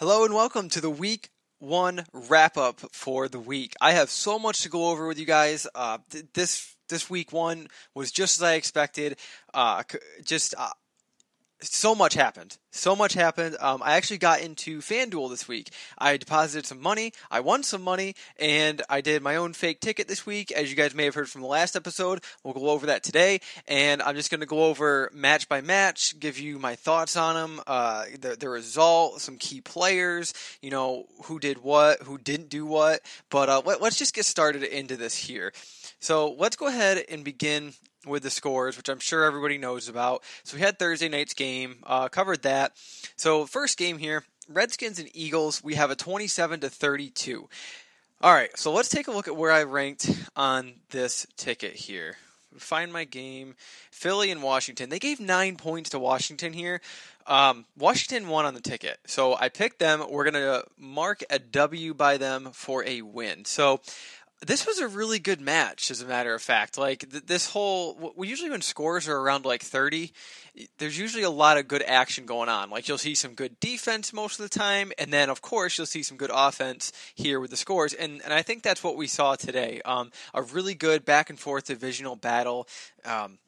Hello and welcome to the week one wrap up for the week. I have so much to go over with you guys. Uh, th- this this week one was just as I expected. Uh, c- just uh, so much happened. So much happened. Um, I actually got into FanDuel this week. I deposited some money, I won some money, and I did my own fake ticket this week. As you guys may have heard from the last episode, we'll go over that today. And I'm just going to go over match by match, give you my thoughts on them, uh, the, the result, some key players, you know, who did what, who didn't do what. But uh, let, let's just get started into this here. So let's go ahead and begin with the scores, which I'm sure everybody knows about. So we had Thursday night's game, uh, covered that. So first game here, Redskins and Eagles. We have a 27 to 32. All right, so let's take a look at where I ranked on this ticket here. Find my game. Philly and Washington. They gave nine points to Washington here. Um, Washington won on the ticket. So I picked them. We're to mark a W by them for a win. So this was a really good match, as a matter of fact. Like th- this whole, we usually when scores are around like thirty, there's usually a lot of good action going on. Like you'll see some good defense most of the time, and then of course you'll see some good offense here with the scores. And and I think that's what we saw today. Um, a really good back and forth divisional battle. Um,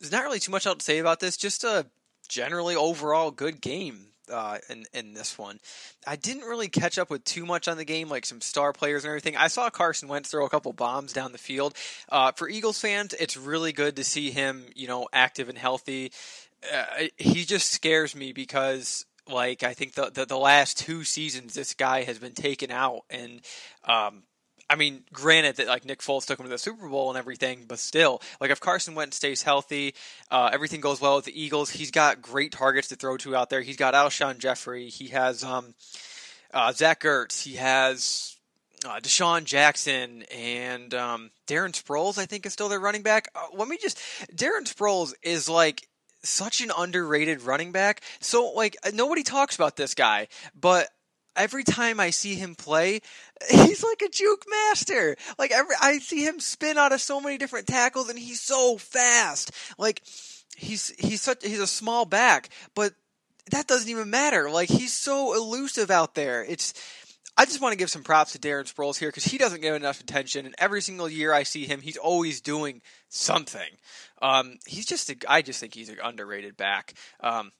there's not really too much else to say about this. Just a generally overall good game uh, in in this one. I didn't really catch up with too much on the game, like some star players and everything. I saw Carson Wentz throw a couple bombs down the field. Uh, for Eagles fans, it's really good to see him, you know, active and healthy. Uh, he just scares me because like I think the, the, the last two seasons this guy has been taken out and um, I mean, granted that like Nick Foles took him to the Super Bowl and everything, but still, like if Carson Wentz stays healthy, uh, everything goes well with the Eagles. He's got great targets to throw to out there. He's got Alshon Jeffery. He has um, uh, Zach Ertz. He has uh, DeSean Jackson and um, Darren Sproles. I think is still their running back. Uh, let me just Darren Sproles is like such an underrated running back. So like nobody talks about this guy, but every time I see him play, he's like a juke master. Like every I see him spin out of so many different tackles and he's so fast. Like he's he's such he's a small back, but that doesn't even matter. Like he's so elusive out there. It's I just want to give some props to Darren Sproles here because he doesn't get enough attention, and every single year I see him, he's always doing something. Um, he's just, I just think he's an underrated back. Um,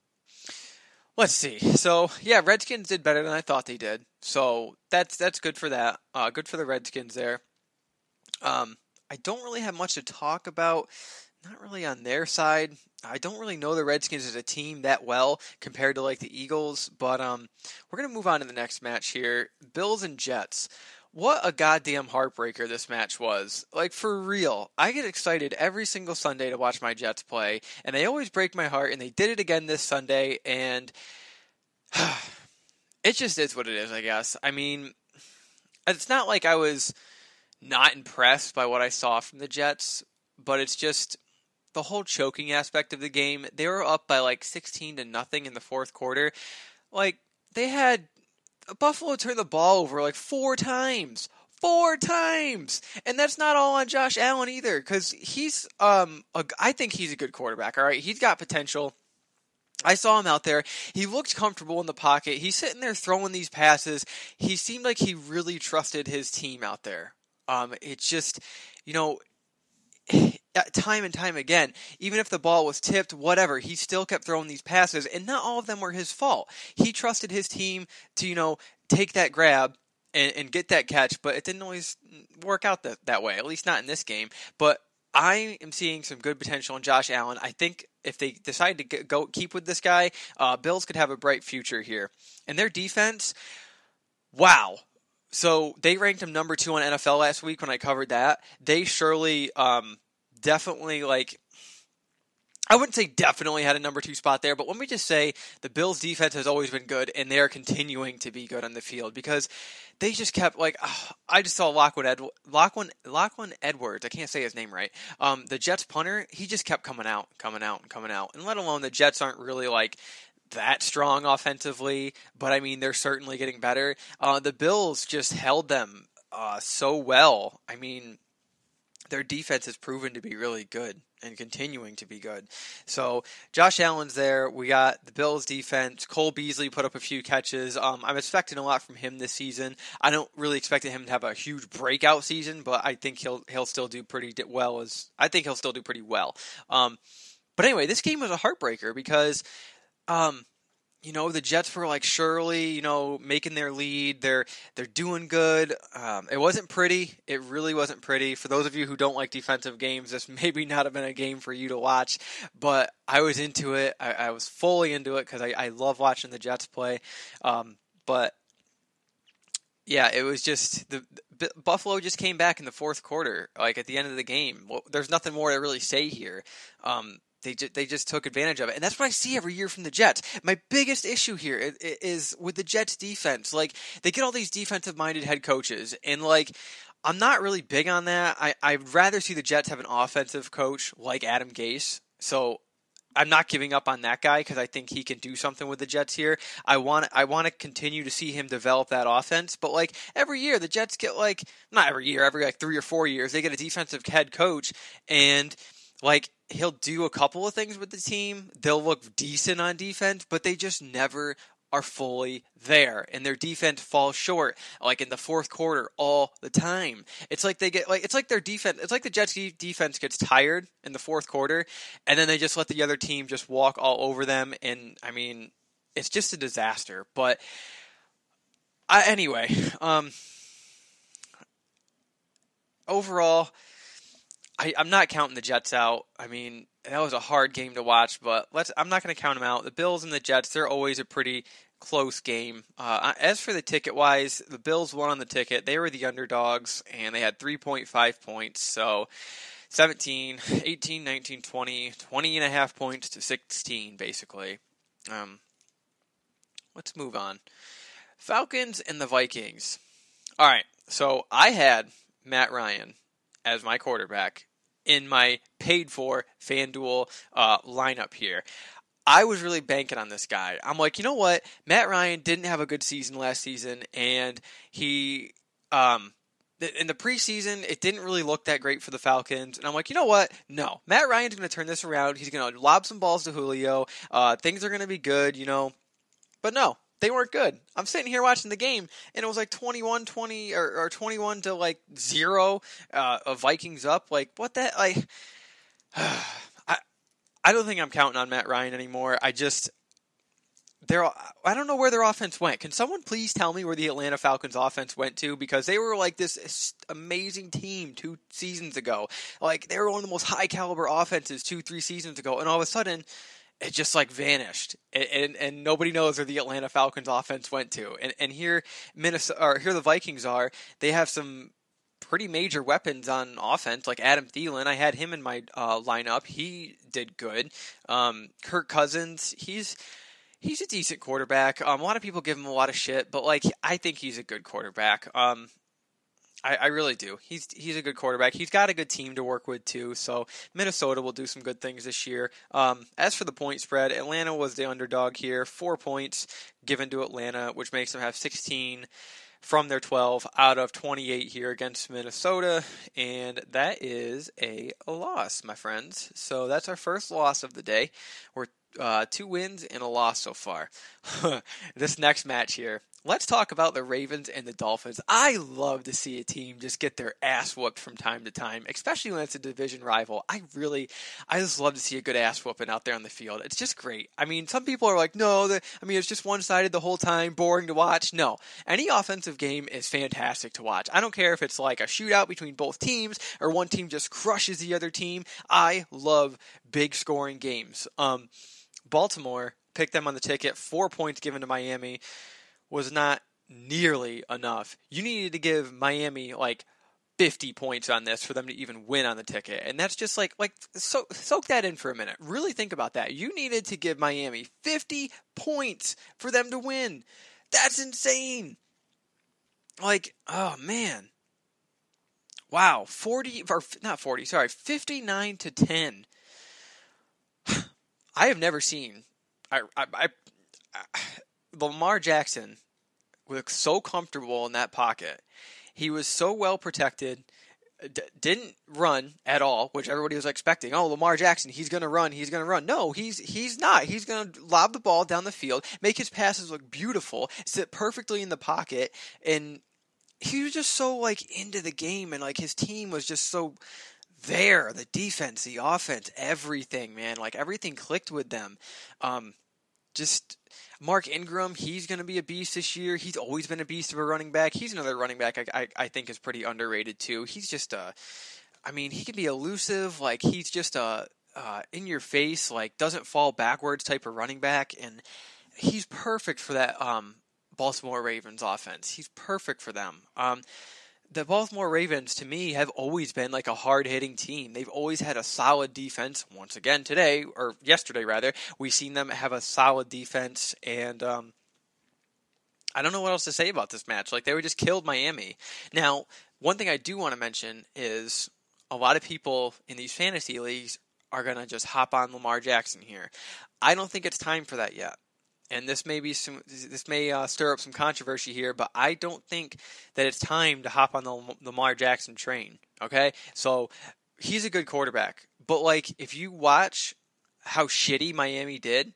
Let's see. So yeah, Redskins did better than I thought they did. So that's that's good for that. Uh, good for the Redskins there. Um, I don't really have much to talk about. Not really on their side. I don't really know the Redskins as a team that well compared to like the Eagles. But um, we're gonna move on to the next match here. Bills and Jets what a goddamn heartbreaker this match was. Like for real. I get excited every single Sunday to watch my Jets play, and they always break my heart, and they did it again this Sunday, and it just is what it is, I guess. I mean, it's not like I was not impressed by what I saw from the Jets, but it's just the whole choking aspect of the game. They were up by like 16 to nothing in the fourth quarter. Like they had Buffalo turned the ball over like four times. Four times, and that's not all on Josh Allen either, because he's um a, I think he's a good quarterback. All right, he's got potential. I saw him out there. He looked comfortable in the pocket. He's sitting there throwing these passes. He seemed like he really trusted his team out there. Um, it's just, you know, time and time again, even if the ball was tipped, whatever, he still kept throwing these passes, and not all of them were his fault. He trusted his team to, you know, take that grab and, and get that catch, but it didn't always work out that, that way, at least not in this game. But I am seeing some good potential in Josh Allen. I think if they decide to go keep with this guy, uh, Bills could have a bright future here. And their defense, wow. So they ranked him number two on NFL last week when I covered that. They surely, um, definitely like I wouldn't say definitely had a number two spot there, but let me just say the Bills' defense has always been good, and they are continuing to be good on the field because they just kept like oh, I just saw Lachlan Ed Edwards. I can't say his name right. Um, the Jets punter, he just kept coming out, coming out, and coming out, and let alone the Jets aren't really like that strong offensively, but I mean they're certainly getting better. Uh, the Bills just held them uh, so well. I mean their defense has proven to be really good and continuing to be good. So Josh Allen's there. We got the Bills defense. Cole Beasley put up a few catches. Um, I'm expecting a lot from him this season. I don't really expect him to have a huge breakout season, but I think he'll he'll still do pretty well. As I think he'll still do pretty well. Um, but anyway, this game was a heartbreaker because um, you know the Jets were like surely you know making their lead. They're they're doing good. Um, it wasn't pretty. It really wasn't pretty. For those of you who don't like defensive games, this maybe not have been a game for you to watch. But I was into it. I, I was fully into it because I, I love watching the Jets play. Um, but yeah, it was just the, the, Buffalo just came back in the fourth quarter, like at the end of the game. Well, there's nothing more to really say here. Um, they just, they just took advantage of it, and that's what I see every year from the Jets. My biggest issue here is, is with the Jets defense. Like they get all these defensive minded head coaches, and like I'm not really big on that. I I'd rather see the Jets have an offensive coach like Adam Gase. So I'm not giving up on that guy because I think he can do something with the Jets here. I want I want to continue to see him develop that offense, but like every year the Jets get like not every year, every like 3 or 4 years they get a defensive head coach and like he'll do a couple of things with the team. They'll look decent on defense, but they just never are fully there and their defense falls short like in the fourth quarter all the time. It's like they get like it's like their defense it's like the Jets defense gets tired in the fourth quarter and then they just let the other team just walk all over them and I mean it's just a disaster. But I, anyway, um overall I, am not counting the Jets out. I mean, that was a hard game to watch, but let's. I'm not going to count them out. The Bills and the Jets, they're always a pretty close game. Uh, as for the ticket wise, the Bills won on the ticket. They were the underdogs, and they had 3.5 points. So 17, 18, 19, 20, 20 and a half points to 16, basically. Um, let's move on. Falcons and the Vikings. All right, so I had Matt Ryan as my quarterback in my paid for FanDuel uh, lineup here. I was really banking on this guy. I'm like, you know what? Matt Ryan didn't have a good season last season, and he, um, in the preseason, it didn't really look that great for the Falcons. And I'm like, you know what? No, Matt Ryan's going to turn this around. He's going to lob some balls to Julio. Uh, things are going to be good, you know. But no, they weren't good. I'm sitting here watching the game, and it was like 21 20 or, or 21 to like zero uh, of Vikings up. Like, what that? Like, I, I don't think I'm counting on Matt Ryan anymore. I just. They're, I don't know where their offense went. Can someone please tell me where the Atlanta Falcons offense went to? Because they were like this amazing team two seasons ago. Like they were one of the most high caliber offenses two, three seasons ago, and all of a sudden it just like vanished, and, and, and nobody knows where the Atlanta Falcons offense went to. And and here Minnesota or here the Vikings are. They have some pretty major weapons on offense, like Adam Thielen. I had him in my uh, lineup. He did good. Um, Kirk Cousins, he's he's a decent quarterback. Um, a lot of people give him a lot of shit, but like I think he's a good quarterback. Um, I, I, really do. He's he's a good quarterback. He's got a good team to work with too. So Minnesota will do some good things this year. Um, as for the point spread, Atlanta was the underdog here. Four points given to Atlanta, which makes them have 16 from their 12 out of 28 here against Minnesota, and that is a loss, my friends. So that's our first loss of the day. We're uh, two wins and a loss so far. this next match here, let's talk about the Ravens and the Dolphins. I love to see a team just get their ass whooped from time to time, especially when it's a division rival. I really, I just love to see a good ass whooping out there on the field. It's just great. I mean, some people are like, no, the, I mean, it's just one sided the whole time, boring to watch. No, any offensive game is fantastic to watch. I don't care if it's like a shootout between both teams or one team just crushes the other team. I love big scoring games. Um, Baltimore picked them on the ticket, four points given to Miami was not nearly enough. You needed to give Miami like 50 points on this for them to even win on the ticket. And that's just like like so soak that in for a minute. Really think about that. You needed to give Miami 50 points for them to win. That's insane. Like, oh man. Wow, 40 or not 40, sorry, 59 to 10. I have never seen I I, I, I Lamar Jackson was so comfortable in that pocket. He was so well protected. d- didn't run at all, which everybody was expecting. Oh, Lamar Jackson, he's going to run, he's going to run. No, he's he's not. He's going to lob the ball down the field, make his passes look beautiful, sit perfectly in the pocket, and he was just so like into the game, and like his team was just so there. The defense, the offense, everything, man, like everything clicked with them. Um, just Mark Ingram, he's going to be a beast this year. He's always been a beast of a running back. He's another running back I, I, I think is pretty underrated too. He's just a, I mean, he can be elusive. Like he's just a uh, in your face, like doesn't fall backwards type of running back, and he's perfect for that um, Baltimore Ravens offense. He's perfect for them. Um, the Baltimore Ravens, to me, have always been like a hard hitting team. They've always had a solid defense. Once again, today, or yesterday rather, we've seen them have a solid defense. And um, I don't know what else to say about this match. Like, they were just killed Miami. Now, one thing I do want to mention is a lot of people in these fantasy leagues are going to just hop on Lamar Jackson here. I don't think it's time for that yet and this may be some this may uh, stir up some controversy here, but I don't think that it's time to hop on the Lamar Jackson train. Okay, so he's a good quarterback, but like if you watch how shitty Miami did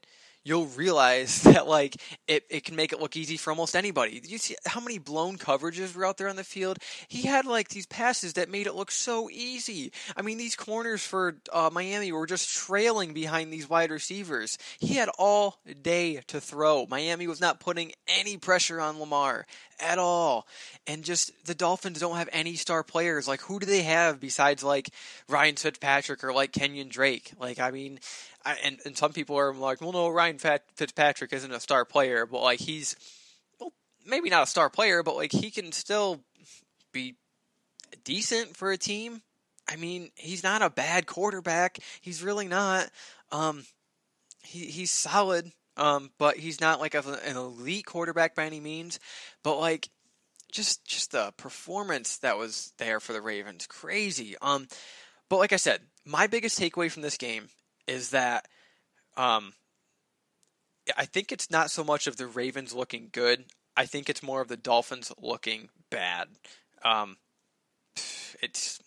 you'll realize that like it, it can make it look easy for almost anybody. You see how many blown coverages were out there on the field? He had like these passes that made it look so easy. I mean, these corners for uh, Miami were just trailing behind these wide receivers. He had all day to throw. Miami was not putting any pressure on Lamar at all. And just the Dolphins don't have any star players. Like who do they have besides like Ryan Fitzpatrick or like Kenyan Drake? Like I mean, I, and and some people are like, well, no, Ryan Fitzpatrick isn't a star player, but like he's well, maybe not a star player, but like he can still be decent for a team. I mean, he's not a bad quarterback. He's really not. Um, he he's solid. Um, but he's not like a, an elite quarterback by any means. But like, just just the performance that was there for the Ravens, crazy. Um, but like I said, my biggest takeaway from this game is that um, I think it's not so much of the Ravens looking good. I think it's more of the Dolphins looking bad. Um, it's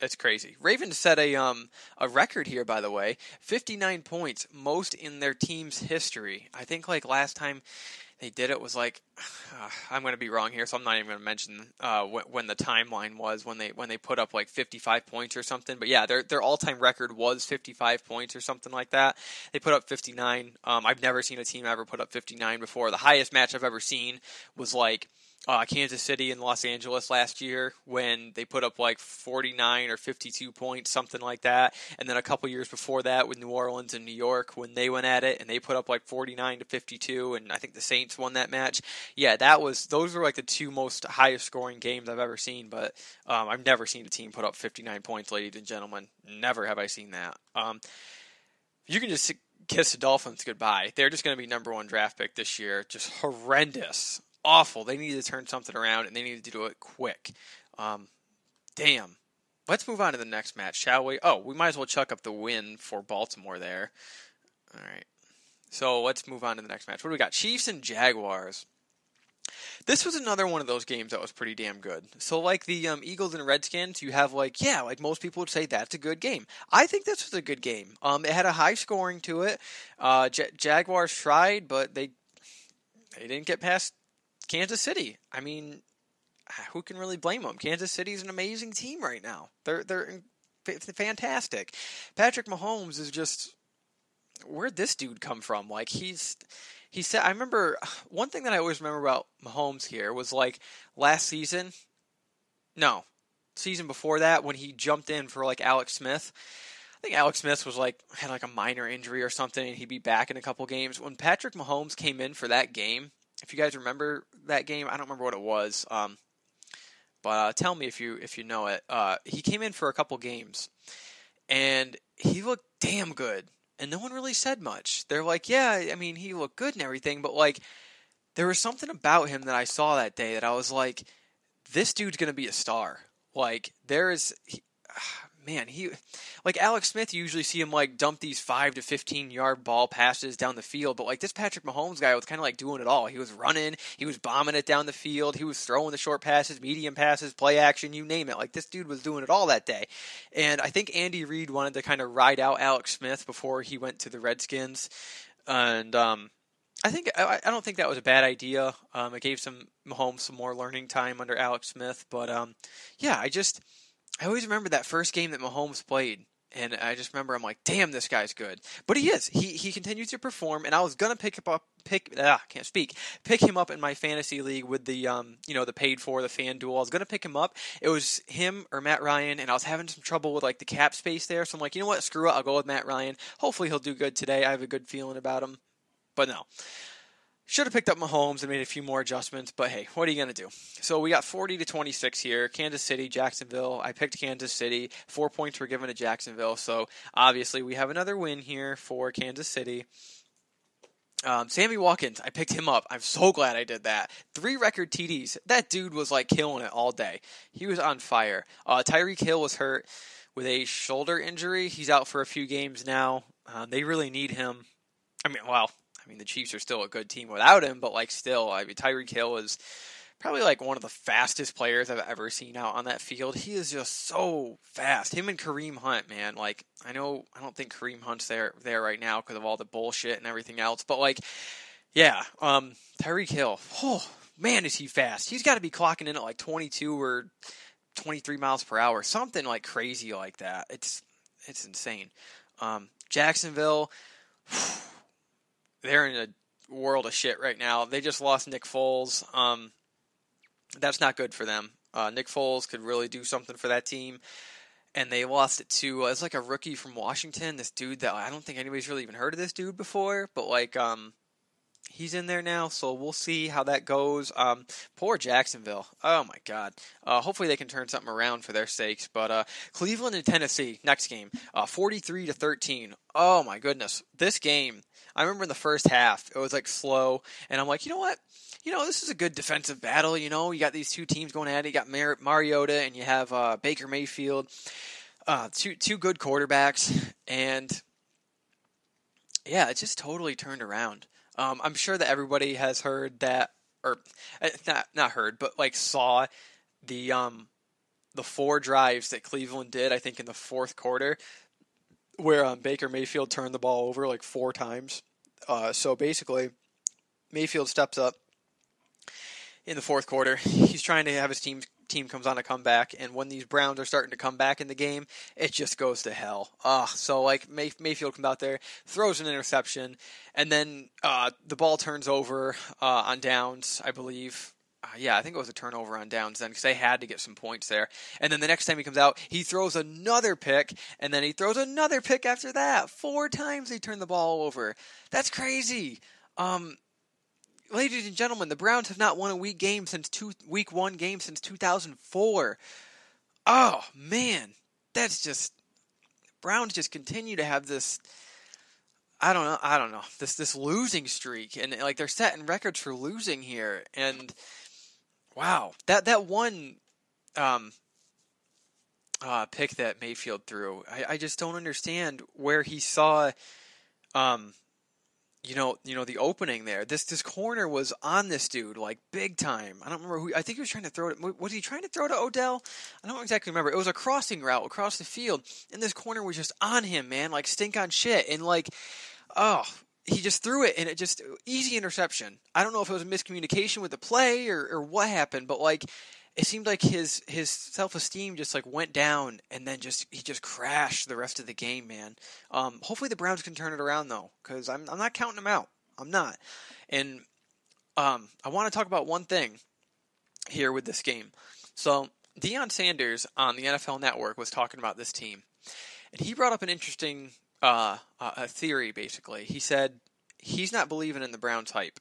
it's crazy. Ravens set a um a record here, by the way, fifty nine points, most in their team's history. I think like last time they did it was like uh, I'm going to be wrong here, so I'm not even going to mention uh, when, when, the timeline was when they when they put up like 55 points or something. But yeah, their their all time record was 55 points or something like that. They put up 59. Um, I've never seen a team ever put up 59 before. The highest match I've ever seen was like uh, Kansas City and Los Angeles last year when they put up like 49 or 52 points, something like that. And then a couple years before that with New Orleans and New York when they went at it and they put up like 49 to 52. And I think the Saints won that match. Yeah, that was, those were like the two most highest scoring games I've ever seen. But um, I've never seen a team put up 59 points, ladies and gentlemen. Never have I seen that. Um, you can just kiss the Dolphins goodbye. They're just going to be number one draft pick this year. Just horrendous awful. They need to turn something around, and they need to do it quick. Um, damn. Let's move on to the next match, shall we? Oh, we might as well chuck up the win for Baltimore there. All right. So let's move on to the next match. What do we got? Chiefs and Jaguars. This was another one of those games that was pretty damn good. So, like the um, Eagles and Redskins, you have like, yeah, like most people would say that's a good game. I think this was a good game. Um, it had a high scoring to it. Uh, J- Jaguars tried, but they they didn't get past Kansas City. I mean, who can really blame them? Kansas City's an amazing team right now. They're they're fantastic. Patrick Mahomes is just where'd this dude come from? Like he's he said I remember one thing that I always remember about Mahomes here was like last season. No, season before that when he jumped in for like Alex Smith. I think Alex Smith was like had like a minor injury or something and he'd be back in a couple games. When Patrick Mahomes came in for that game, if you guys remember that game, I don't remember what it was. Um, but uh, tell me if you if you know it. Uh, he came in for a couple games, and he looked damn good, and no one really said much. They're like, yeah, I mean, he looked good and everything, but like, there was something about him that I saw that day that I was like, this dude's gonna be a star. Like, there is, he, man, he like Alex Smith. You usually see him like dump these five to fifteen yard ball passes down the field, but like this Patrick Mahomes guy was kind of like doing it all. He was running, he was bombing it down the field, he was throwing the short passes, medium passes, play action, you name it. Like this dude was doing it all that day. And I think Andy Reid wanted to kind of ride out Alex Smith before he went to the Redskins, and um, I think I, I, don't think that was a bad idea. Um, it gave some Mahomes some more learning time under Alex Smith, but um, yeah, I just I always remember that first game that Mahomes played, and I just remember I'm like, damn, this guy's good. But he is. He he continues to perform, and I was gonna pick up, pick ah, can't speak, pick him up in my fantasy league with the um you know the paid for the FanDuel. I was gonna pick him up. It was him or Matt Ryan, and I was having some trouble with like the cap space there. So I'm like, you know what, screw it, I'll go with Matt Ryan. Hopefully he'll do good today. I have a good feeling about him. But no. Should have picked up Mahomes and made a few more adjustments, but hey, what are you going to do? So we got 40 to 26 here. Kansas City, Jacksonville. I picked Kansas City. Four points were given to Jacksonville. So obviously we have another win here for Kansas City. Um, Sammy Watkins, I picked him up. I'm so glad I did that. Three record TDs. That dude was like killing it all day. He was on fire. Uh, Tyreek Hill was hurt with a shoulder injury. He's out for a few games now. Uh, they really need him. I mean, well, I mean, the Chiefs are still a good team without him, but like still, I mean, Tyreek Hill is probably like one of the fastest players I've ever seen out on that field. He is just so fast. Him and Kareem Hunt, man. Like I know I don't think Kareem Hunt's there there right now because of all the bullshit and everything else, but like, yeah, um, Tyreek Hill. Oh man, is he fast? He's got to be clocking in at like 22 or 23 miles per hour, something like crazy like that. It's it's insane. Um, Jacksonville. They're in a world of shit right now. They just lost Nick Foles. Um, that's not good for them. Uh, Nick Foles could really do something for that team, and they lost it to uh, it's like a rookie from Washington. This dude that I don't think anybody's really even heard of this dude before, but like um, he's in there now, so we'll see how that goes. Um, poor Jacksonville. Oh my God. Uh, hopefully they can turn something around for their sakes. But uh, Cleveland and Tennessee next game, uh, forty-three to thirteen. Oh my goodness, this game I remember in the first half, it was like slow, and I'm like, you know what? You know, this is a good defensive battle. You know, you got these two teams going at it. You got Mar- Mariota and you have uh, Baker Mayfield, uh, two two good quarterbacks, and yeah, it just totally turned around. Um, I'm sure that everybody has heard that, or uh, not not heard, but like saw the um the four drives that Cleveland did. I think in the fourth quarter where um, Baker Mayfield turned the ball over like four times. Uh, so basically, Mayfield steps up in the fourth quarter. He's trying to have his team team comes on a comeback, and when these Browns are starting to come back in the game, it just goes to hell. Ah, so like May- Mayfield comes out there, throws an interception, and then uh, the ball turns over uh, on downs, I believe. Uh, yeah, I think it was a turnover on downs then because they had to get some points there. And then the next time he comes out, he throws another pick, and then he throws another pick after that. Four times they turn the ball over. That's crazy. Um, ladies and gentlemen, the Browns have not won a week game since two week one game since 2004. Oh man, that's just Browns just continue to have this. I don't know. I don't know this this losing streak, and like they're setting records for losing here, and Wow, that that one um, uh, pick that Mayfield threw, I, I just don't understand where he saw, um, you know, you know the opening there. This this corner was on this dude like big time. I don't remember who. I think he was trying to throw it. Was he trying to throw to Odell? I don't exactly remember. It was a crossing route across the field, and this corner was just on him, man, like stink on shit, and like, oh, he just threw it and it just easy interception. I don't know if it was a miscommunication with the play or, or what happened, but like it seemed like his his self esteem just like went down and then just he just crashed the rest of the game, man. Um, hopefully the Browns can turn it around though, because I'm I'm not counting them out. I'm not, and um, I want to talk about one thing here with this game. So Deion Sanders on the NFL Network was talking about this team, and he brought up an interesting uh, a theory, basically. He said he's not believing in the Browns hype.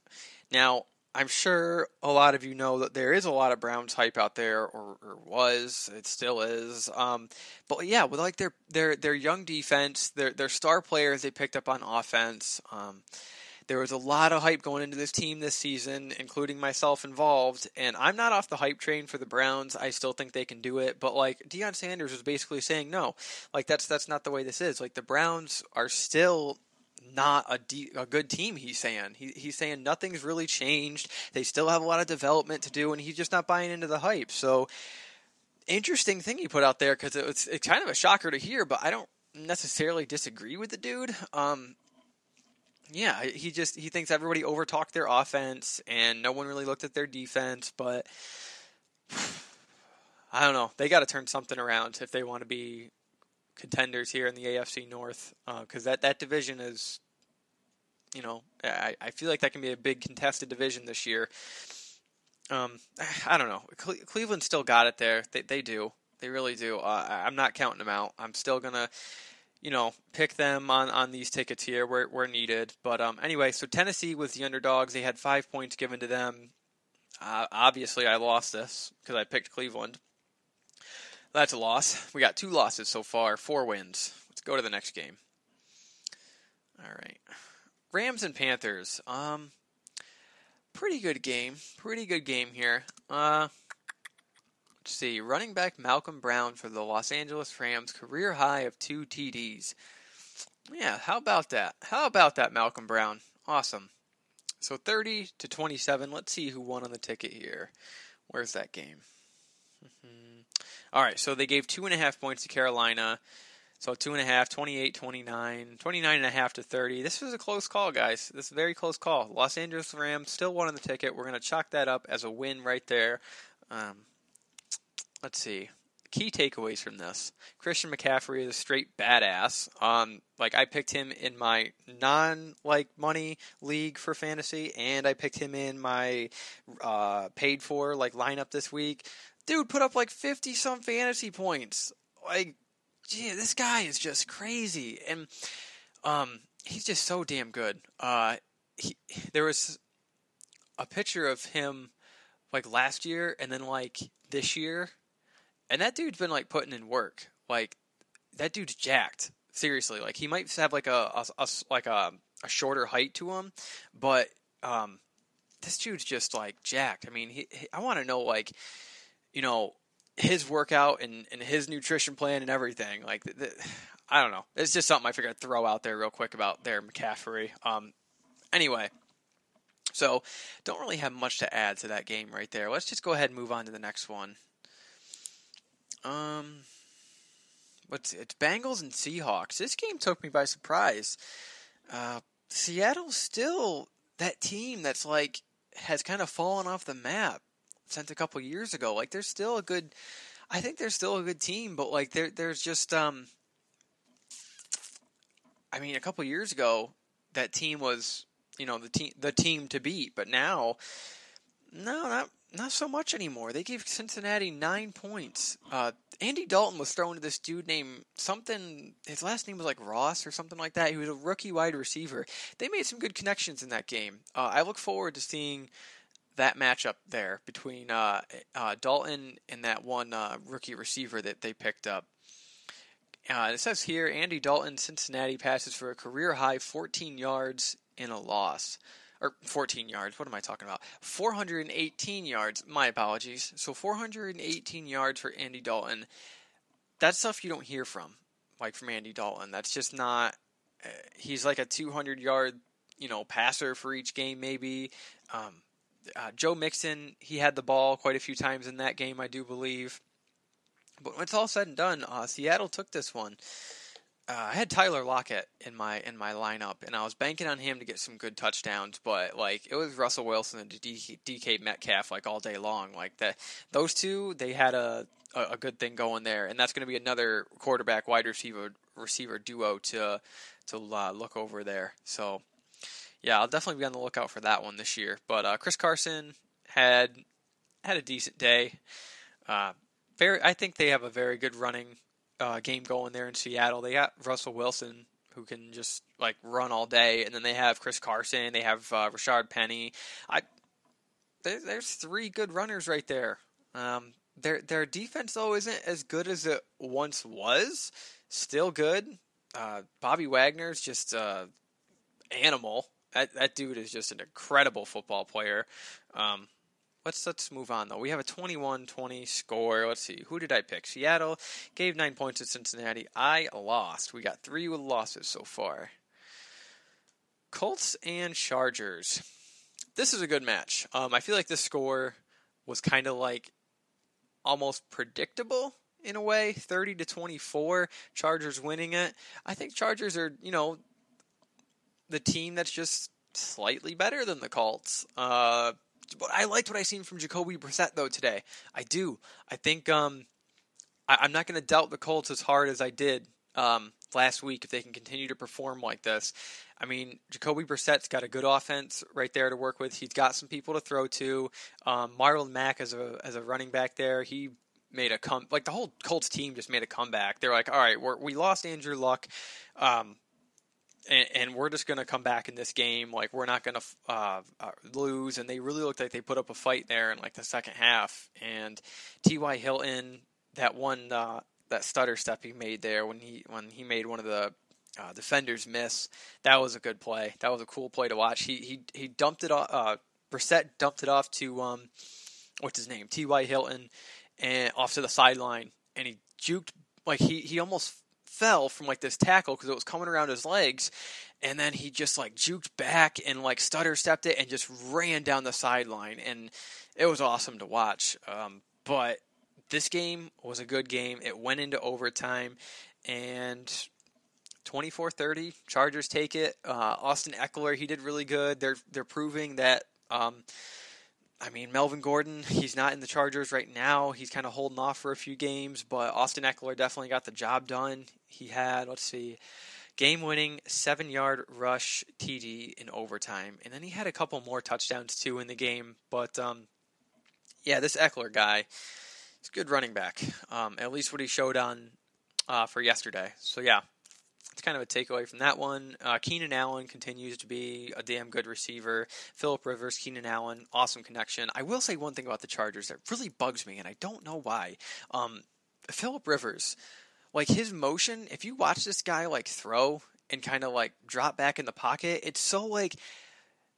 Now, I'm sure a lot of you know that there is a lot of Browns hype out there, or, or was. It still is. Um, but yeah, with like their their their young defense, their their star players they picked up on offense. Um, there was a lot of hype going into this team this season, including myself involved. And I'm not off the hype train for the Browns. I still think they can do it. But like Deion Sanders was basically saying, no, like that's that's not the way this is. Like the Browns are still not a, de- a good team. He's saying he, he's saying nothing's really changed. They still have a lot of development to do, and he's just not buying into the hype. So interesting thing he put out there because it's it's kind of a shocker to hear, but I don't necessarily disagree with the dude. Um, yeah, he just he thinks everybody overtalked their offense and no one really looked at their defense, but I don't know. They got to turn something around if they want to be contenders here in the AFC North because uh, that that division is, you know, I, I feel like that can be a big contested division this year. Um, I don't know. Cle- Cleveland still got it there. They they do. They really do. Uh, I'm not counting them out. I'm still gonna, you know, pick them on, on these tickets here where where needed. But um, anyway, so Tennessee was the underdogs. They had five points given to them. Uh, obviously, I lost this because I picked Cleveland. That's a loss. We got two losses so far, four wins. Let's go to the next game. All right, Rams and Panthers. Um, pretty good game. Pretty good game here. Uh, let's see. Running back Malcolm Brown for the Los Angeles Rams, career high of two TDs. Yeah, how about that? How about that, Malcolm Brown? Awesome. So 30 to 27. Let's see who won on the ticket here. Where's that game? All right, so they gave two and a half points to Carolina. So two and a half, 28, 29, 29 and a half to 30. This was a close call, guys. This is a very close call. Los Angeles Rams still won on the ticket. We're going to chalk that up as a win right there. Um, let's see. Key takeaways from this: Christian McCaffrey is a straight badass. Um, like I picked him in my non like money league for fantasy, and I picked him in my uh, paid for like lineup this week. Dude put up like fifty some fantasy points. Like gee, this guy is just crazy, and um, he's just so damn good. Uh, he, there was a picture of him like last year, and then like this year, and that dude's been like putting in work. Like that dude's jacked. Seriously, like he might have like a, a, a like a, a shorter height to him, but um, this dude's just like jacked. I mean, he, he I want to know like, you know, his workout and, and his nutrition plan and everything. Like, the, the, I don't know. It's just something I figured I'd throw out there real quick about their McCaffrey. Um, anyway, so don't really have much to add to that game right there. Let's just go ahead and move on to the next one. Um, what's it's Bengals and Seahawks. This game took me by surprise. Uh, Seattle's still that team that's like has kind of fallen off the map since a couple years ago. Like there's still a good I think there's still a good team, but like there there's just um I mean a couple years ago that team was, you know, the team the team to beat, but now no, not not so much anymore. They gave Cincinnati nine points. Uh, Andy Dalton was thrown to this dude named something. His last name was like Ross or something like that. He was a rookie wide receiver. They made some good connections in that game. Uh, I look forward to seeing that matchup there between uh, uh, Dalton and that one uh, rookie receiver that they picked up. Uh, it says here Andy Dalton, Cincinnati passes for a career high 14 yards in a loss. Or 14 yards. What am I talking about? 418 yards. My apologies. So 418 yards for Andy Dalton. That's stuff you don't hear from, like from Andy Dalton. That's just not. Uh, he's like a 200 yard, you know, passer for each game, maybe. Um, uh, Joe Mixon, he had the ball quite a few times in that game, I do believe. But when it's all said and done, uh, Seattle took this one. Uh, I had Tyler Lockett in my in my lineup, and I was banking on him to get some good touchdowns. But like it was Russell Wilson and DK, Metcalf like all day long. Like that, those two they had a, a, a good thing going there, and that's going to be another quarterback wide receiver receiver duo to to uh, look over there. So yeah, I'll definitely be on the lookout for that one this year. But uh, Chris Carson had had a decent day. Uh, very, I think they have a very good running uh, game going there in Seattle. They got Russell Wilson who can just like run all day, and then they have Chris Carson. They have uh, Rashaad Penny. I there, there's three good runners right there. Um, their their defense though isn't as good as it once was. Still good. Uh, Bobby Wagner's just uh, animal That that dude is just an incredible football player. Um, let's let's move on though. We have a 21-20 score. Let's see. Who did I pick? Seattle gave 9 points to Cincinnati. I lost. We got 3 losses so far. Colts and Chargers. This is a good match. Um, I feel like this score was kind of like almost predictable in a way 30 to 24 chargers winning it i think chargers are you know the team that's just slightly better than the colts uh, but i liked what i seen from jacoby brissett though today i do i think um, I, am not going to doubt the colts as hard as i did um, last week if they can continue to perform like this I mean, Jacoby Brissett's got a good offense right there to work with. He's got some people to throw to. Um, Marlon Mack as a as a running back there, he made a come like the whole Colts team just made a comeback. They're like, all right, we lost Andrew Luck, um, and, and, we're just gonna come back in this game. Like we're not gonna uh, uh, lose. And they really looked like they put up a fight there in like the second half. And T.Y. Hilton, that one uh, that stutter step he made there when he when he made one of the uh, defenders miss. That was a good play. That was a cool play to watch. He he he dumped it off. Uh, Brissett dumped it off to um, what's his name? T. Y. Hilton, and off to the sideline, and he juked like he he almost fell from like this tackle because it was coming around his legs, and then he just like juked back and like stutter stepped it and just ran down the sideline, and it was awesome to watch. Um, but this game was a good game. It went into overtime, and 24-30. Chargers take it. Uh, Austin Ekeler, he did really good. They're they're proving that. Um, I mean, Melvin Gordon, he's not in the Chargers right now. He's kind of holding off for a few games, but Austin Ekeler definitely got the job done. He had, let's see, game winning seven yard rush TD in overtime. And then he had a couple more touchdowns too in the game. But um, yeah, this Ekeler guy, he's good running back. Um, at least what he showed on uh, for yesterday. So yeah, it's kind of a takeaway from that one. Uh, Keenan Allen continues to be a damn good receiver. Philip Rivers, Keenan Allen, awesome connection. I will say one thing about the Chargers that really bugs me, and I don't know why. Um, Philip Rivers, like his motion, if you watch this guy like throw and kind of like drop back in the pocket, it's so like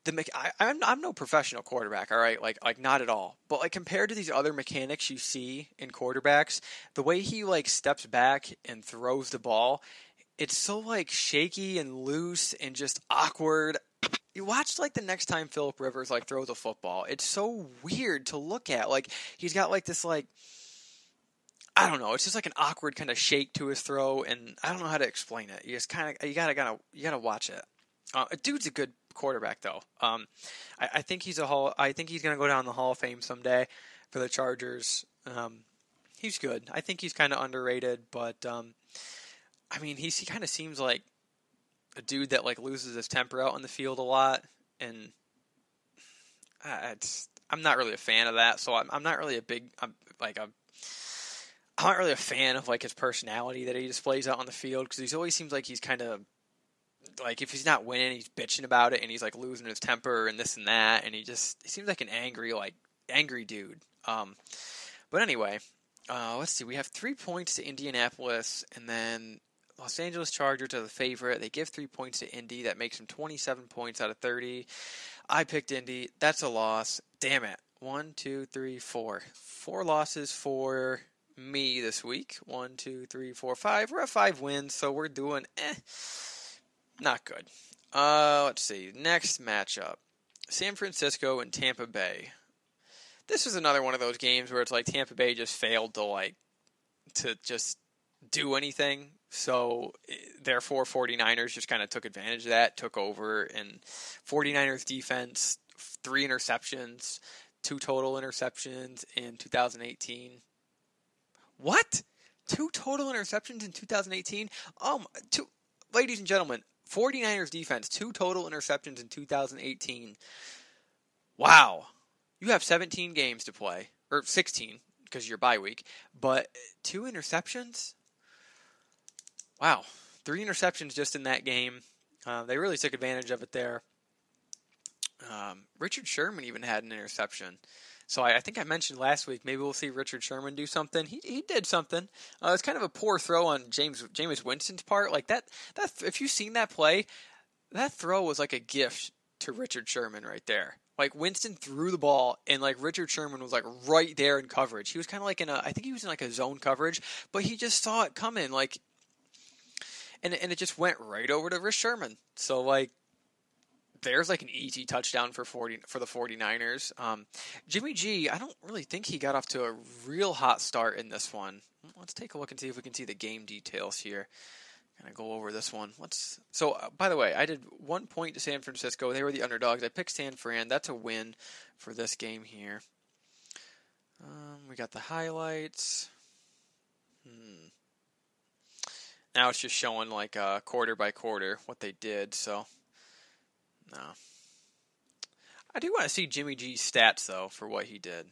the I, I'm I'm no professional quarterback, all right, like like not at all. But like compared to these other mechanics you see in quarterbacks, the way he like steps back and throws the ball, it's so like shaky and loose and just awkward. You watch like the next time Philip Rivers like throws a football. It's so weird to look at. Like he's got like this like I don't know. It's just like an awkward kind of shake to his throw, and I don't know how to explain it. You just kind of you gotta gotta you gotta watch it. Uh, dude's a good quarterback though. Um, I, I, think he's a hall. I think he's gonna go down the Hall of Fame someday for the Chargers. Um, he's good. I think he's kind of underrated, but um, I mean, he, he kind of seems like a dude that like loses his temper out on the field a lot, and I, I'm not really a fan of that. So I'm, I'm not really a big I'm like a I'm not really a fan of like his personality that he displays out on the field because he always seems like he's kind of like if he's not winning, he's bitching about it and he's like losing his temper and this and that, and he just he seems like an angry like angry dude. Um, but anyway, uh, let's see. We have three points to Indianapolis, and then Los Angeles Chargers are the favorite. They give three points to Indy. That makes them 27 points out of 30. I picked Indy. That's a loss. Damn it. One, two, three, four. Four losses for me this week. One, two, three, four, five. We're at five wins, so we're doing eh. Not good. Uh, let's see. Next matchup San Francisco and Tampa Bay. This is another one of those games where it's like Tampa Bay just failed to like to just do anything. So therefore 49ers just kind of took advantage of that, took over and 49ers defense three interceptions, two total interceptions in 2018. What? Two total interceptions in 2018? Um two ladies and gentlemen, 49ers defense, two total interceptions in 2018. Wow. You have 17 games to play or 16 because you're bye week, but two interceptions? Wow, three interceptions just in that game. Uh, they really took advantage of it there. Um, Richard Sherman even had an interception. So I, I, think I mentioned last week maybe we'll see Richard Sherman do something. He he did something. Uh, it's kind of a poor throw on James Jameis Winston's part. Like that that if you've seen that play, that throw was like a gift to Richard Sherman right there. Like Winston threw the ball and like Richard Sherman was like right there in coverage. He was kind of like in a I think he was in like a zone coverage, but he just saw it coming like and and it just went right over to Rich Sherman. So like there's like an easy touchdown for 40 for the 49ers. Um, Jimmy G, I don't really think he got off to a real hot start in this one. Let's take a look and see if we can see the game details here. Of go over this one. Let's. So, uh, by the way, I did one point to San Francisco. They were the underdogs. I picked San Fran. That's a win for this game here. Um, we got the highlights. Hmm. Now it's just showing like uh, quarter by quarter what they did. So, no. I do want to see Jimmy G's stats though for what he did.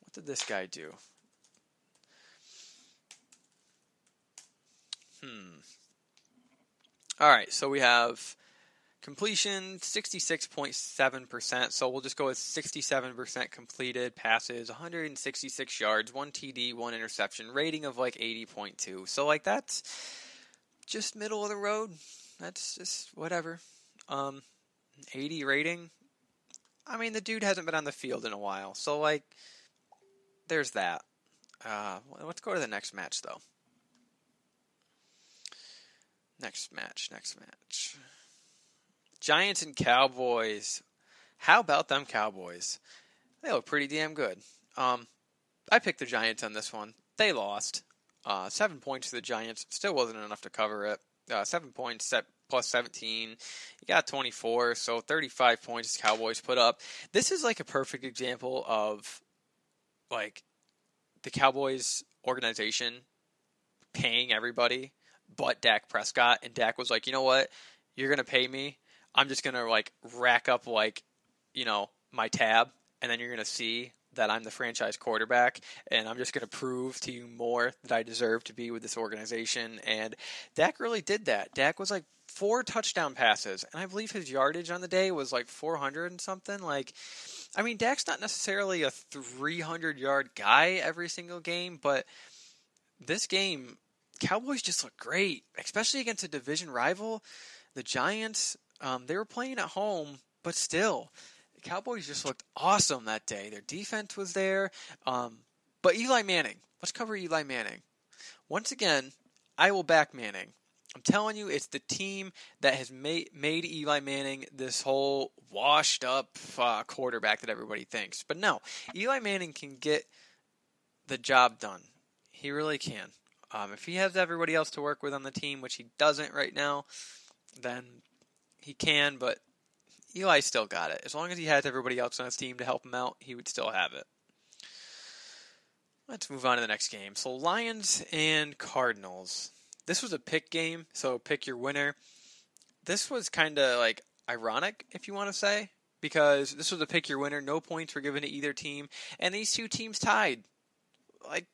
What did this guy do? Hmm. All right, so we have completion 66.7%. So we'll just go with 67% completed passes, 166 yards, one TD, one interception, rating of like 80.2. So like that's just middle of the road. That's just whatever. Um 80 rating. I mean, the dude hasn't been on the field in a while. So like there's that. Uh, let's go to the next match though. Next match, next match. Giants and Cowboys. How about them Cowboys? They look pretty damn good. Um, I picked the Giants on this one. They lost. Uh, seven points to the Giants. Still wasn't enough to cover it. Uh, seven points set plus 17. You got 24, so 35 points Cowboys put up. This is like a perfect example of like the Cowboys organization paying everybody but Dak Prescott, and Dak was like, you know what, you're gonna pay me. I'm just gonna like rack up like, you know, my tab, and then you're gonna see that I'm the franchise quarterback, and I'm just gonna prove to you more that I deserve to be with this organization. And Dak really did that. Dak was like four touchdown passes, and I believe his yardage on the day was like 400 and something. Like, I mean, Dak's not necessarily a 300 yard guy every single game, but this game Cowboys just look great, especially against a division rival. The Giants, um, they were playing at home, but still, the Cowboys just looked awesome that day. Their defense was there. Um, but Eli Manning, let's cover Eli Manning. Once again, I will back Manning. I'm telling you, it's the team that has made made Eli Manning this whole washed up uh, quarterback that everybody thinks. But no, Eli Manning can get the job done. He really can. Um, if he has everybody else to work with on the team, which he doesn't right now, then he can, but Eli still got it. As long as he has everybody else on his team to help him out, he would still have it. Let's move on to the next game. So, Lions and Cardinals. This was a pick game, so pick your winner. This was kind of like ironic, if you want to say, because this was a pick your winner. No points were given to either team, and these two teams tied. Like,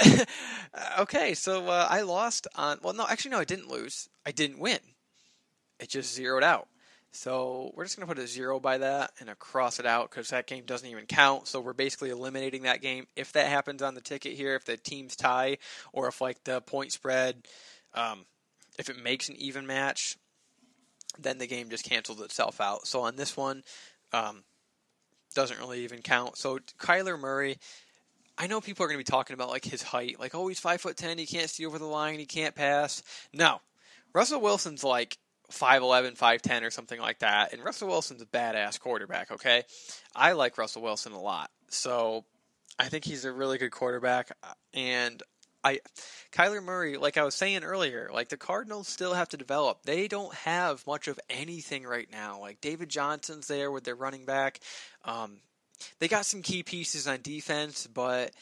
okay, so uh, I lost on. Well, no, actually, no, I didn't lose. I didn't win. It just zeroed out. So we're just going to put a zero by that and a cross it out because that game doesn't even count. So we're basically eliminating that game. If that happens on the ticket here, if the teams tie or if like the point spread, um, if it makes an even match, then the game just cancels itself out. So on this one, um, doesn't really even count. So Kyler Murray I know people are going to be talking about like his height, like oh he's five foot ten, he can't see over the line, he can't pass. No, Russell Wilson's like 5'11", 5'10", or something like that, and Russell Wilson's a badass quarterback. Okay, I like Russell Wilson a lot, so I think he's a really good quarterback, and I Kyler Murray, like I was saying earlier, like the Cardinals still have to develop. They don't have much of anything right now. Like David Johnson's there with their running back. Um, they got some key pieces on defense, but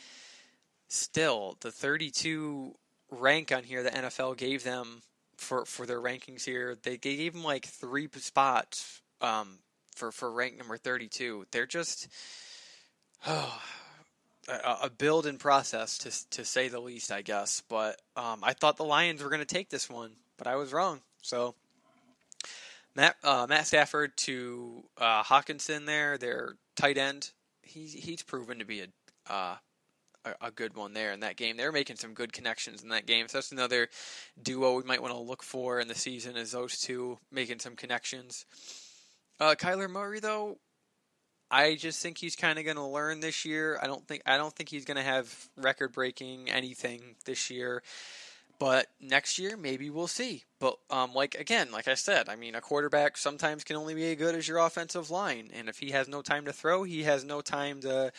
still, the 32 rank on here the NFL gave them for for their rankings here, they, gave them like three spots um, for for rank number 32. They're just oh, a, a build in process to to say the least, I guess. But um, I thought the Lions were going to take this one, but I was wrong. So. Matt uh, Matt Stafford to uh, Hockenson there, their tight end. He's he's proven to be a, uh, a a good one there in that game. They're making some good connections in that game. So that's another duo we might want to look for in the season is those two making some connections. Uh, Kyler Murray, though, I just think he's kind of going to learn this year. I don't think I don't think he's going to have record breaking anything this year. But next year, maybe we'll see. But um, like again, like I said, I mean, a quarterback sometimes can only be as good as your offensive line, and if he has no time to throw, he has no time to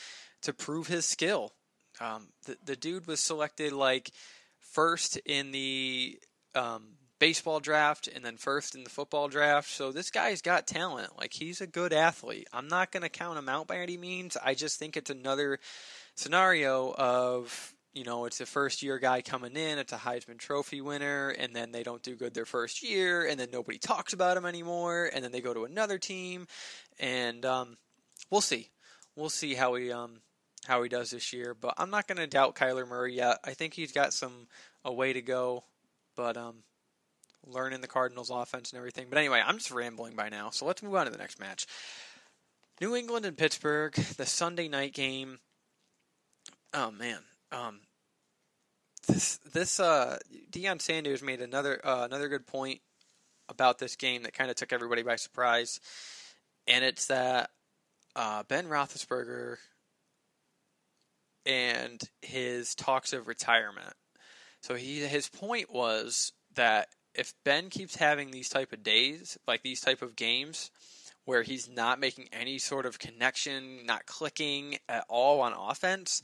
to prove his skill. Um, the the dude was selected like first in the um, baseball draft and then first in the football draft. So this guy's got talent. Like he's a good athlete. I'm not going to count him out by any means. I just think it's another scenario of you know, it's a first year guy coming in, it's a Heisman Trophy winner, and then they don't do good their first year, and then nobody talks about him anymore, and then they go to another team, and um, we'll see. We'll see how he um, how he does this year, but I'm not going to doubt Kyler Murray yet. I think he's got some a way to go, but um, learning the Cardinals offense and everything. But anyway, I'm just rambling by now, so let's move on to the next match. New England and Pittsburgh, the Sunday night game. Oh man, um, this this uh, Deion Sanders made another uh, another good point about this game that kind of took everybody by surprise, and it's that uh, Ben Roethlisberger and his talks of retirement. So he his point was that if Ben keeps having these type of days, like these type of games, where he's not making any sort of connection, not clicking at all on offense,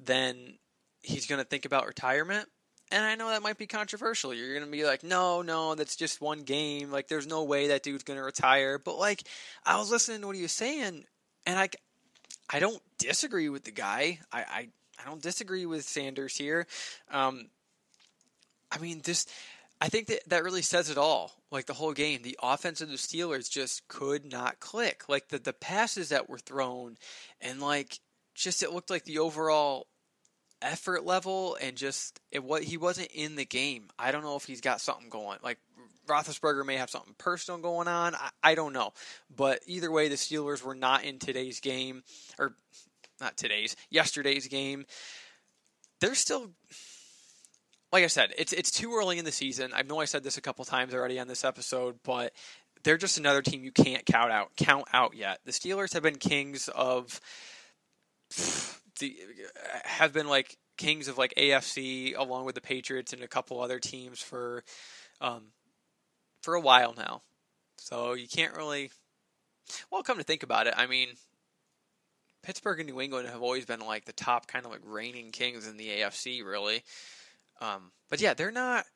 then he's going to think about retirement. And I know that might be controversial. You're going to be like, no, no, that's just one game. Like, there's no way that dude's going to retire. But, like, I was listening to what he was saying, and I, I don't disagree with the guy. I, I, I don't disagree with Sanders here. Um, I mean, this I think that that really says it all. Like the whole game, the offense of the Steelers just could not click. Like the the passes that were thrown, and like just it looked like the overall effort level and just it what he wasn't in the game. I don't know if he's got something going. Like Roethlisberger may have something personal going on. I, I don't know, but either way, the Steelers were not in today's game or not today's yesterday's game. They're still like I said, it's it's too early in the season. I know I said this a couple times already on this episode, but they're just another team you can't count out count out yet. The Steelers have been kings of the have been like kings of like AFC along with the Patriots and a couple other teams for um, for a while now. So you can't really well come to think about it. I mean, Pittsburgh and New England have always been like the top kind of like reigning kings in the AFC, really. Um, but yeah, they're not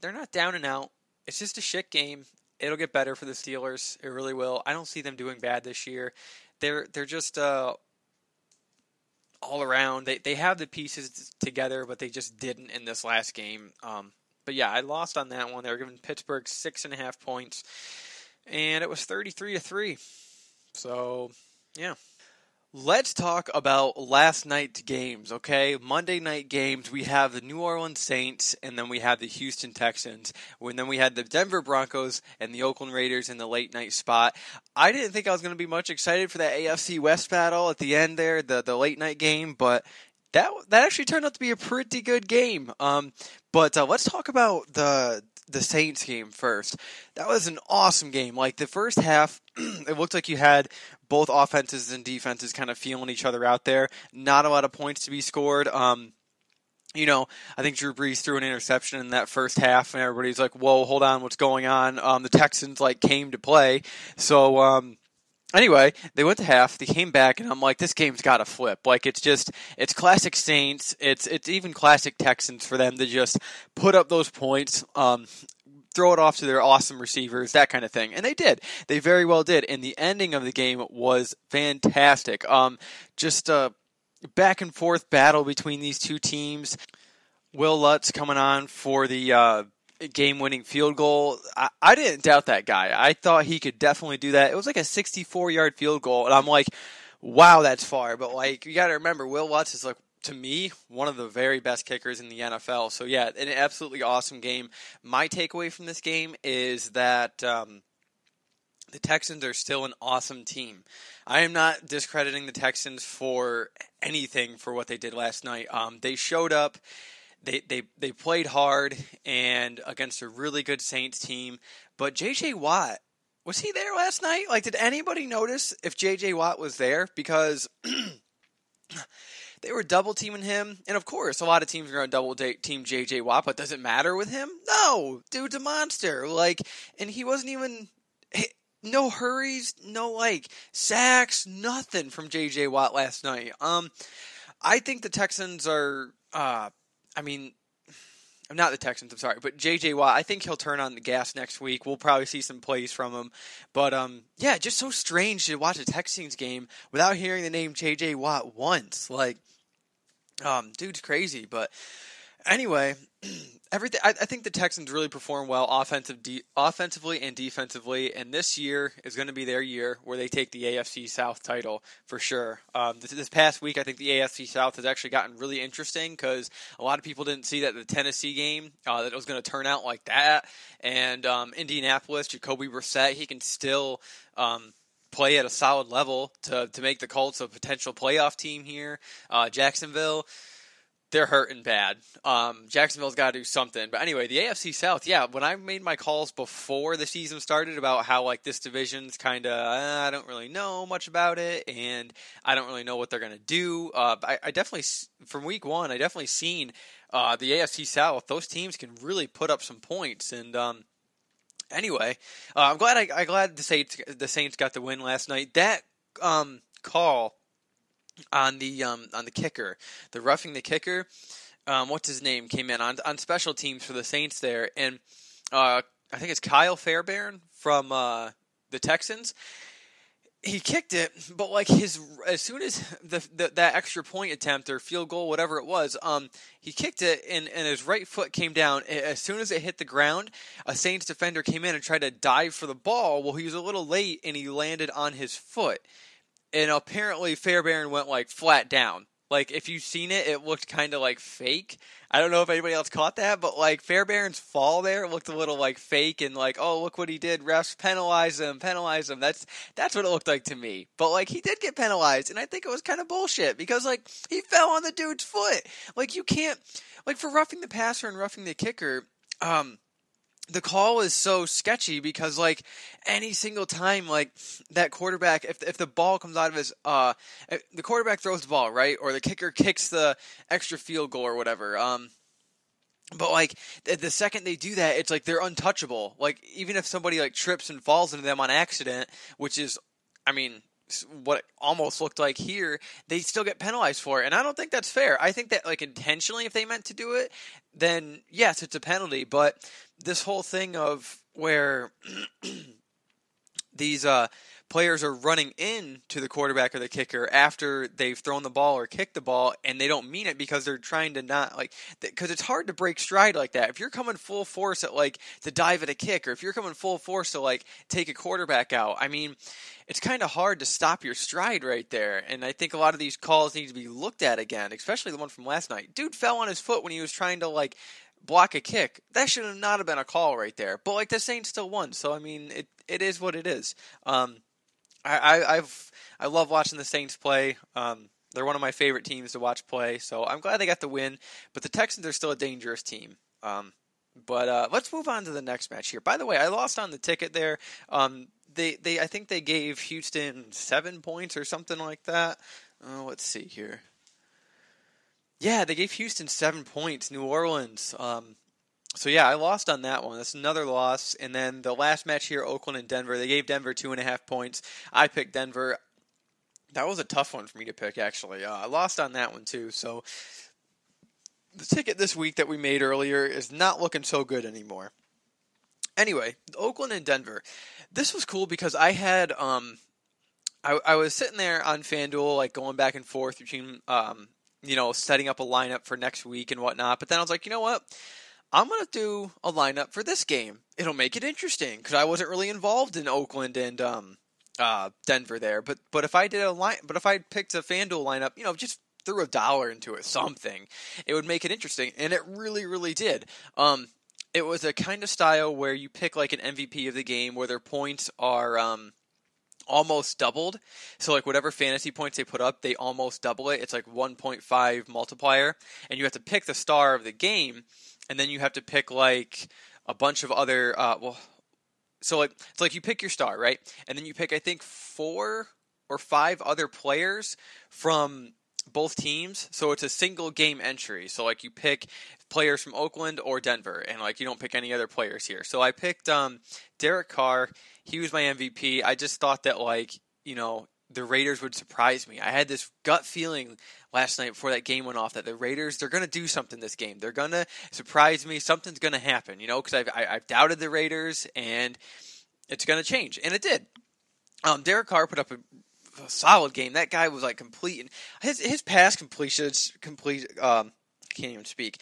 they're not down and out. It's just a shit game. It'll get better for the Steelers. It really will. I don't see them doing bad this year. They're they're just uh, all around. They they have the pieces together, but they just didn't in this last game. Um, but yeah, I lost on that one. They were giving Pittsburgh six and a half points, and it was thirty three to three. So yeah, Let's talk about last night's games, okay? Monday night games, we have the New Orleans Saints and then we have the Houston Texans. And then we had the Denver Broncos and the Oakland Raiders in the late night spot. I didn't think I was going to be much excited for that AFC West battle at the end there, the, the late night game, but that that actually turned out to be a pretty good game. Um, but uh, let's talk about the the Saints game first. That was an awesome game. Like the first half, it looked like you had both offenses and defenses kind of feeling each other out there. Not a lot of points to be scored. Um, you know, I think Drew Brees threw an interception in that first half, and everybody's like, "Whoa, hold on, what's going on?" Um, the Texans like came to play, so um, anyway, they went to half. They came back, and I'm like, this game's got to flip. Like, it's just, it's classic Saints. It's it's even classic Texans for them to just put up those points. Um, throw it off to their awesome receivers, that kind of thing. And they did. They very well did. And the ending of the game was fantastic. Um, just a back and forth battle between these two teams. Wil Lutz coming on for the uh, game winning field goal. I, I didn't doubt that guy. I thought he could definitely do that. It was like a 64 yard field goal. And I'm like, wow, that's far. But like, you got to remember, Wil Lutz is like to me, one of the very best kickers in the NFL. So yeah, an absolutely awesome game. My takeaway from this game is that um, the Texans are still an awesome team. I am not discrediting the Texans for anything for what they did last night. Um, they showed up. They, they they played hard and against a really good Saints team, but J.J. Watt was he there last night? Like, did anybody notice if J.J. Watt was there? Because they were double teaming him, and of course, a lot of teams are going to double team J.J. Watt, but does it matter with him? No, dude's a monster. Like, and he wasn't even no hurries, no like sacks, nothing from J.J. Watt last night. Um, I think the Texans are. Uh, I mean, I'm not the Texans. I'm sorry, but J.J. Watt. I think he'll turn on the gas next week. We'll probably see some plays from him. But um, yeah, just so strange to watch a Texans game without hearing the name J.J. Watt once. Like, um, dude's crazy. But anyway, everything. I, I, think the Texans really perform well offensive, de- offensively and defensively, and this year is going to be their year where they take the AFC South title for sure. Um, this, this, past week, I think the AFC South has actually gotten really interesting because a lot of people didn't see that the Tennessee game uh, that it was going to turn out like that, and um, Indianapolis, Jacoby Brissett, he can still. Um, play at a solid level to to make the Colts a potential playoff team here. Uh, Jacksonville, they're hurting bad. Um, Jacksonville's got to do something. But anyway, the AFC South, yeah, when I made my calls before the season started about how like this division's kind of uh, I don't really know much about it, and I don't really know what they're gonna do. Uh, I, I, definitely from week one, I definitely seen uh, the AFC South. Those teams can really put up some points, and um, anyway, uh, I'm glad I, am glad the Saints the Saints got the win last night. That um, call on the um, on the kicker, the roughing the kicker. Um, what's his name came in on on special teams for the Saints there, and uh, I think it's Kyle Fairbairn from uh, the Texans. He kicked it, but like his as soon as the, the, that extra point attempt or field goal, whatever it was, um, he kicked it and, and his right foot came down. As soon as it hit the ground, a Saints defender came in and tried to dive for the ball. Well, he was a little late and he landed on his foot and apparently Fairbairn went like flat down. Like if you've seen it, it looked kind of like fake. I don't know if anybody else caught that, but like Fairbairn's fall there looked a little like fake and like, oh look what he did, refs penalize him, penalize him. That's that's what it looked like to me. But like he did get penalized, and I think it was kind of bullshit because like he fell on the dude's foot. Like you can't like for roughing the passer and roughing the kicker. Um, the call is so sketchy because like any single time like that quarterback if if the ball comes out of his uh the quarterback throws the ball right or the kicker kicks the extra field goal or whatever um but like the second they do that it's like they're untouchable. Like even if somebody like trips and falls into them on accident which is i mean what it almost looked like here, they still get penalized for it. And I don't think that's fair. I think that like intentionally if they meant to do it, then yes, it's a penalty. But this whole thing of where these uh, players are running in to the quarterback or the kicker after they've thrown the ball or kicked the ball and they don't mean it because they're trying to not like because it's hard to break stride like that. If you're coming full force at like to dive at a kick or if you're coming full force to like take a quarterback out i mean it's kind of hard to stop your stride right there and i think a lot of these calls need to be looked at again especially the one from last night. Dude fell on his foot when he was trying to like block a kick. That should have not have been a call right there. But like the Saints still won, so I mean it it is what it is. Um, I, I I've I love watching the Saints play. Um, they're one of my favorite teams to watch play, so I'm glad they got the win. But the Texans are still a dangerous team. Um, but uh, let's move on to the next match here. By the way, I lost on the ticket there. Um, they they I think they gave Houston seven points or something like that. Uh, let's see here. Yeah, they gave Houston seven points. New Orleans. Um, so yeah, I lost on that one. That's another loss. And then the last match here, Oakland and Denver. They gave Denver two and a half points. I picked Denver. That was a tough one for me to pick, actually. Uh, I lost on that one too. So the ticket this week that we made earlier is not looking so good anymore. Anyway, Oakland and Denver. This was cool because I had um, I, I was sitting there on FanDuel, like going back and forth between um, you know, setting up a lineup for next week and whatnot. But then I was like, you know what? I'm going to do a lineup for this game. It'll make it interesting because I wasn't really involved in Oakland and um, uh, Denver there. But but if I did a line, but if I picked a FanDuel lineup, you know, just threw a dollar into it, something, it would make it interesting, and it really really did. Um, it was a kind of style where you pick like an MVP of the game, where their points are um, almost doubled. So like whatever fantasy points they put up, they almost double it. It's like 1.5 multiplier, and you have to pick the star of the game, and then you have to pick like a bunch of other. Uh, well, so like it's like you pick your star, right? And then you pick I think four or five other players from both teams. So it's a single game entry. So like you pick players from Oakland or Denver, and like you don't pick any other players here. So I picked um, Derek Carr. He was my MVP. I just thought that like you know the Raiders would surprise me. I had this gut feeling last night before that game went off that the Raiders they're going to do something this game. They're going to surprise me. Something's going to happen, you know, because I've I, have i have doubted the Raiders and it's going to change, and it did. Um, Derek Carr put up a, solid game. That guy was like complete. His his pass completions complete. Um, can't even speak.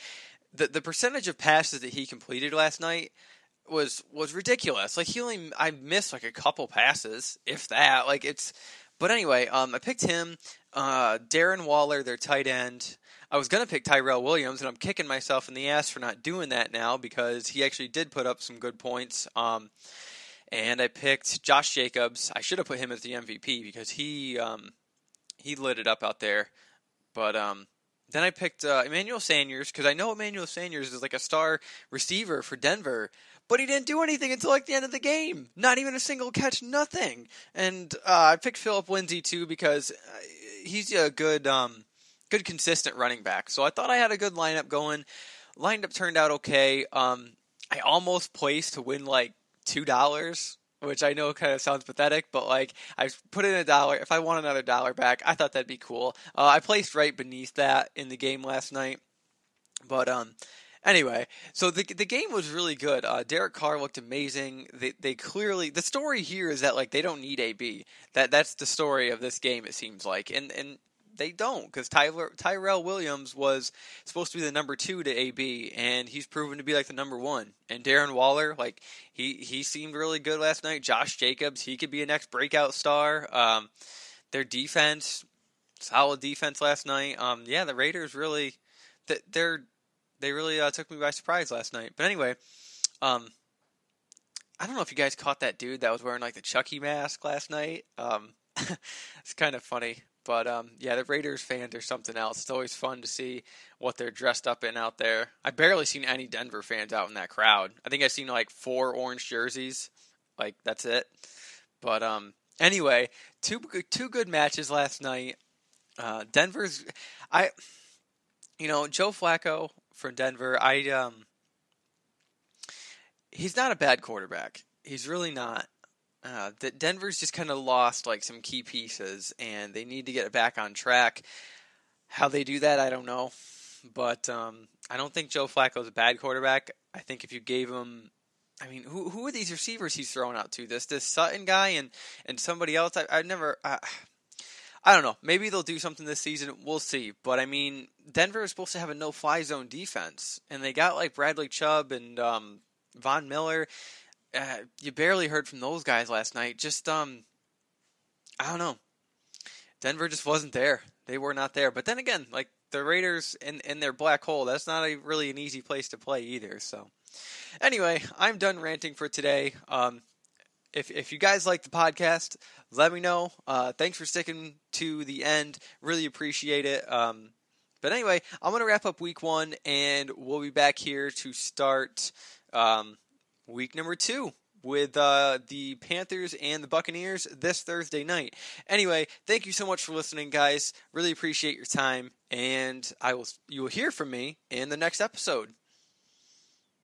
The the percentage of passes that he completed last night was was ridiculous. Like he only I missed like a couple passes, if that. Like it's but anyway, um, I picked him. Uh, Darren Waller, their tight end. I was gonna pick Tyrell Williams, and I'm kicking myself in the ass for not doing that now because he actually did put up some good points. Um, and I picked Josh Jacobs. I should have put him as the MVP because he um, he lit it up out there. But um, then I picked uh, Emmanuel Sanders because I know Emmanuel Sanders is like a star receiver for Denver but he didn't do anything until like the end of the game. Not even a single catch, nothing. And uh, I picked Phillip Lindsay too because uh, he's a good, um, good consistent running back. So I thought I had a good lineup going. Lineup turned out okay. Um, I almost placed to win like two dollars, which I know kind of sounds pathetic, but like I put in a dollar. If I want another dollar back, I thought that'd be cool. Uh, I placed right beneath that in the game last night, but um, Anyway, so the the game was really good. Uh, Derek Carr looked amazing. They they clearly the story here is that like they don't need AB. That that's the story of this game. It seems like, and and they don't because Tyler Tyrell Williams was supposed to be the number two to AB, and he's proven to be like the number one. And Darren Waller, like he he seemed really good last night. Josh Jacobs, he could be a next breakout star. Um, their defense, solid defense last night. Um, yeah, the Raiders really, they're they really uh, took me by surprise last night. But anyway, um, I don't know if you guys caught that dude that was wearing like the Chucky mask last night. Um, it's kind of funny. But um, yeah, the Raiders fans are something else. It's always fun to see what they're dressed up in out there. I barely seen any Denver fans out in that crowd. I think I've seen like four orange jerseys. Like that's it. But um, anyway, two two good matches last night. Uh, Denver's I, you know, Joe Flacco for Denver. I um, he's not a bad quarterback. He's really not. Uh, that Denver's just kind of lost like some key pieces, and they need to get it back on track. How they do that, I don't know, but um, I don't think Joe Flacco's a bad quarterback. I think if you gave him I mean, who who are these receivers he's throwing out to? This this Sutton guy and and somebody else. I I never. I, don't know. Maybe they'll do something this season. We'll see. But I mean, Denver is supposed to have a no-fly zone defense, and they got like Bradley Chubb and um, Von Miller. Uh, you barely heard from those guys last night. Just um, I don't know. Denver just wasn't there. They were not there. But then again, like the Raiders in in their black hole, that's not a, really an easy place to play either. So, anyway, I'm done ranting for today. Um, if if you guys like the podcast, let me know. Uh, thanks for sticking to the end. Really appreciate it. Um, but anyway, I'm to wrap up week one, and we'll be back here to start um, week number two with uh, the Panthers and the Buccaneers this Thursday night. Anyway, thank you so much for listening, guys. Really appreciate your time, and I will you will hear from me in the next episode.